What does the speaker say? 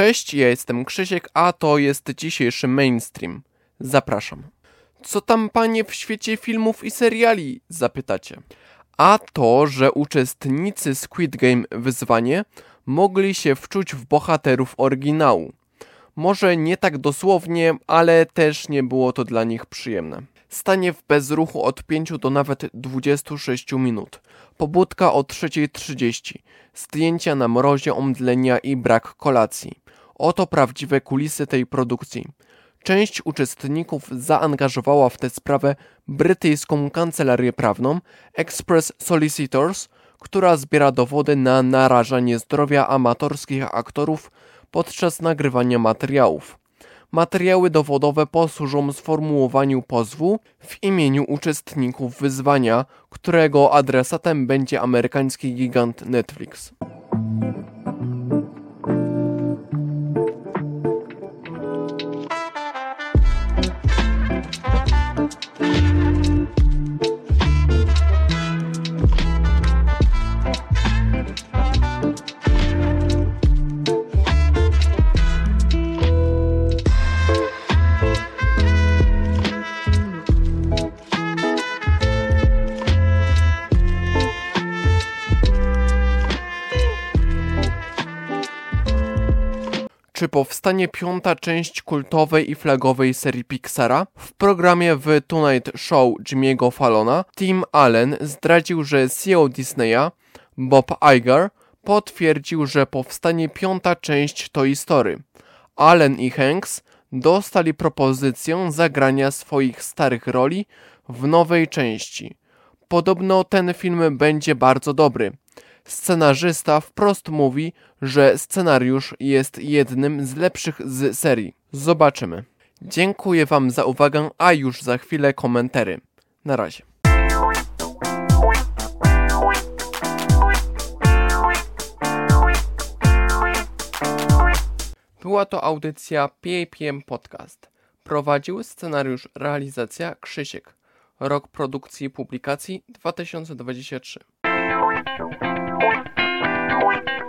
Cześć, ja jestem Krzysiek, a to jest dzisiejszy mainstream. Zapraszam. Co tam panie w świecie filmów i seriali? Zapytacie. A to, że uczestnicy Squid Game wyzwanie mogli się wczuć w bohaterów oryginału. Może nie tak dosłownie, ale też nie było to dla nich przyjemne. Stanie w bezruchu od 5 do nawet 26 minut. Pobudka o 3.30. Zdjęcia na mrozie, omdlenia i brak kolacji. Oto prawdziwe kulisy tej produkcji. Część uczestników zaangażowała w tę sprawę brytyjską kancelarię prawną Express Solicitors, która zbiera dowody na narażanie zdrowia amatorskich aktorów podczas nagrywania materiałów. Materiały dowodowe posłużą sformułowaniu pozwu w imieniu uczestników wyzwania, którego adresatem będzie amerykański gigant Netflix. Czy powstanie piąta część kultowej i flagowej serii Pixara. W programie The Tonight Show Jimmy'ego Fallona Tim Allen zdradził, że CEO Disneya, Bob Iger, potwierdził, że powstanie piąta część Toy Story. Allen i Hanks dostali propozycję zagrania swoich starych roli w nowej części. Podobno ten film będzie bardzo dobry. Scenarzysta wprost mówi, że scenariusz jest jednym z lepszych z serii. Zobaczymy. Dziękuję Wam za uwagę, a już za chwilę komentary. Na razie. Była to audycja PAPM Podcast. Prowadził scenariusz realizacja Krzysiek. Rok produkcji i publikacji 2023. Point.